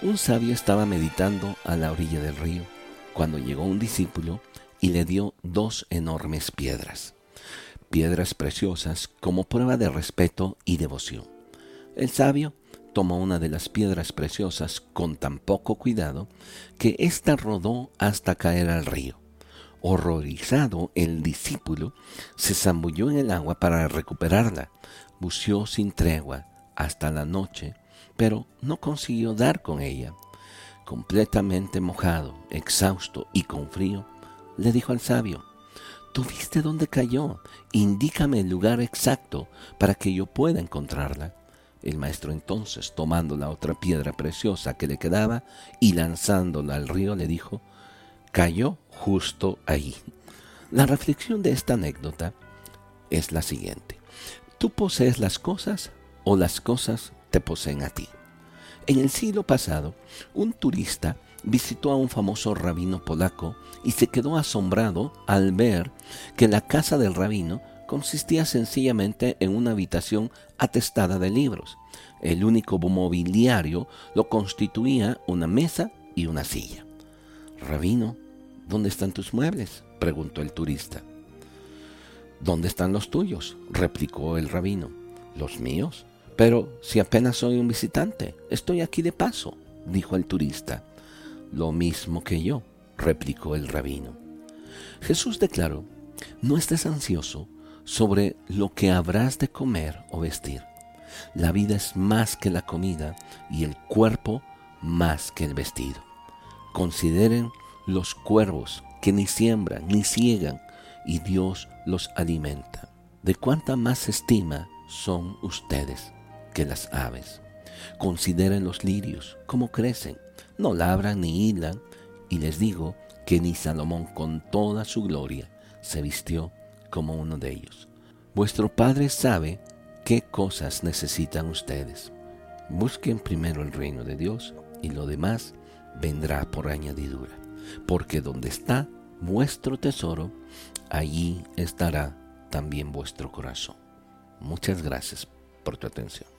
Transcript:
Un sabio estaba meditando a la orilla del río cuando llegó un discípulo y le dio dos enormes piedras, piedras preciosas como prueba de respeto y devoción. El sabio tomó una de las piedras preciosas con tan poco cuidado que ésta rodó hasta caer al río. Horrorizado, el discípulo se zambulló en el agua para recuperarla, buceó sin tregua hasta la noche, pero no consiguió dar con ella. Completamente mojado, exhausto y con frío, le dijo al sabio, ¿Tú viste dónde cayó? Indícame el lugar exacto para que yo pueda encontrarla. El maestro entonces, tomando la otra piedra preciosa que le quedaba y lanzándola al río, le dijo, cayó justo ahí. La reflexión de esta anécdota es la siguiente. Tú posees las cosas o las cosas te poseen a ti. En el siglo pasado, un turista visitó a un famoso rabino polaco y se quedó asombrado al ver que la casa del rabino consistía sencillamente en una habitación atestada de libros. El único mobiliario lo constituía una mesa y una silla. Rabino, ¿dónde están tus muebles? preguntó el turista. ¿Dónde están los tuyos? replicó el rabino. ¿Los míos? Pero si apenas soy un visitante, estoy aquí de paso, dijo el turista. Lo mismo que yo, replicó el rabino. Jesús declaró, no estés ansioso sobre lo que habrás de comer o vestir. La vida es más que la comida y el cuerpo más que el vestido. Consideren los cuervos que ni siembran ni ciegan y Dios los alimenta. ¿De cuánta más estima son ustedes que las aves? Consideren los lirios, cómo crecen, no labran ni hilan, y les digo que ni Salomón con toda su gloria se vistió como uno de ellos. Vuestro Padre sabe qué cosas necesitan ustedes. Busquen primero el reino de Dios y lo demás vendrá por añadidura. Porque donde está vuestro tesoro, allí estará también vuestro corazón. Muchas gracias por tu atención.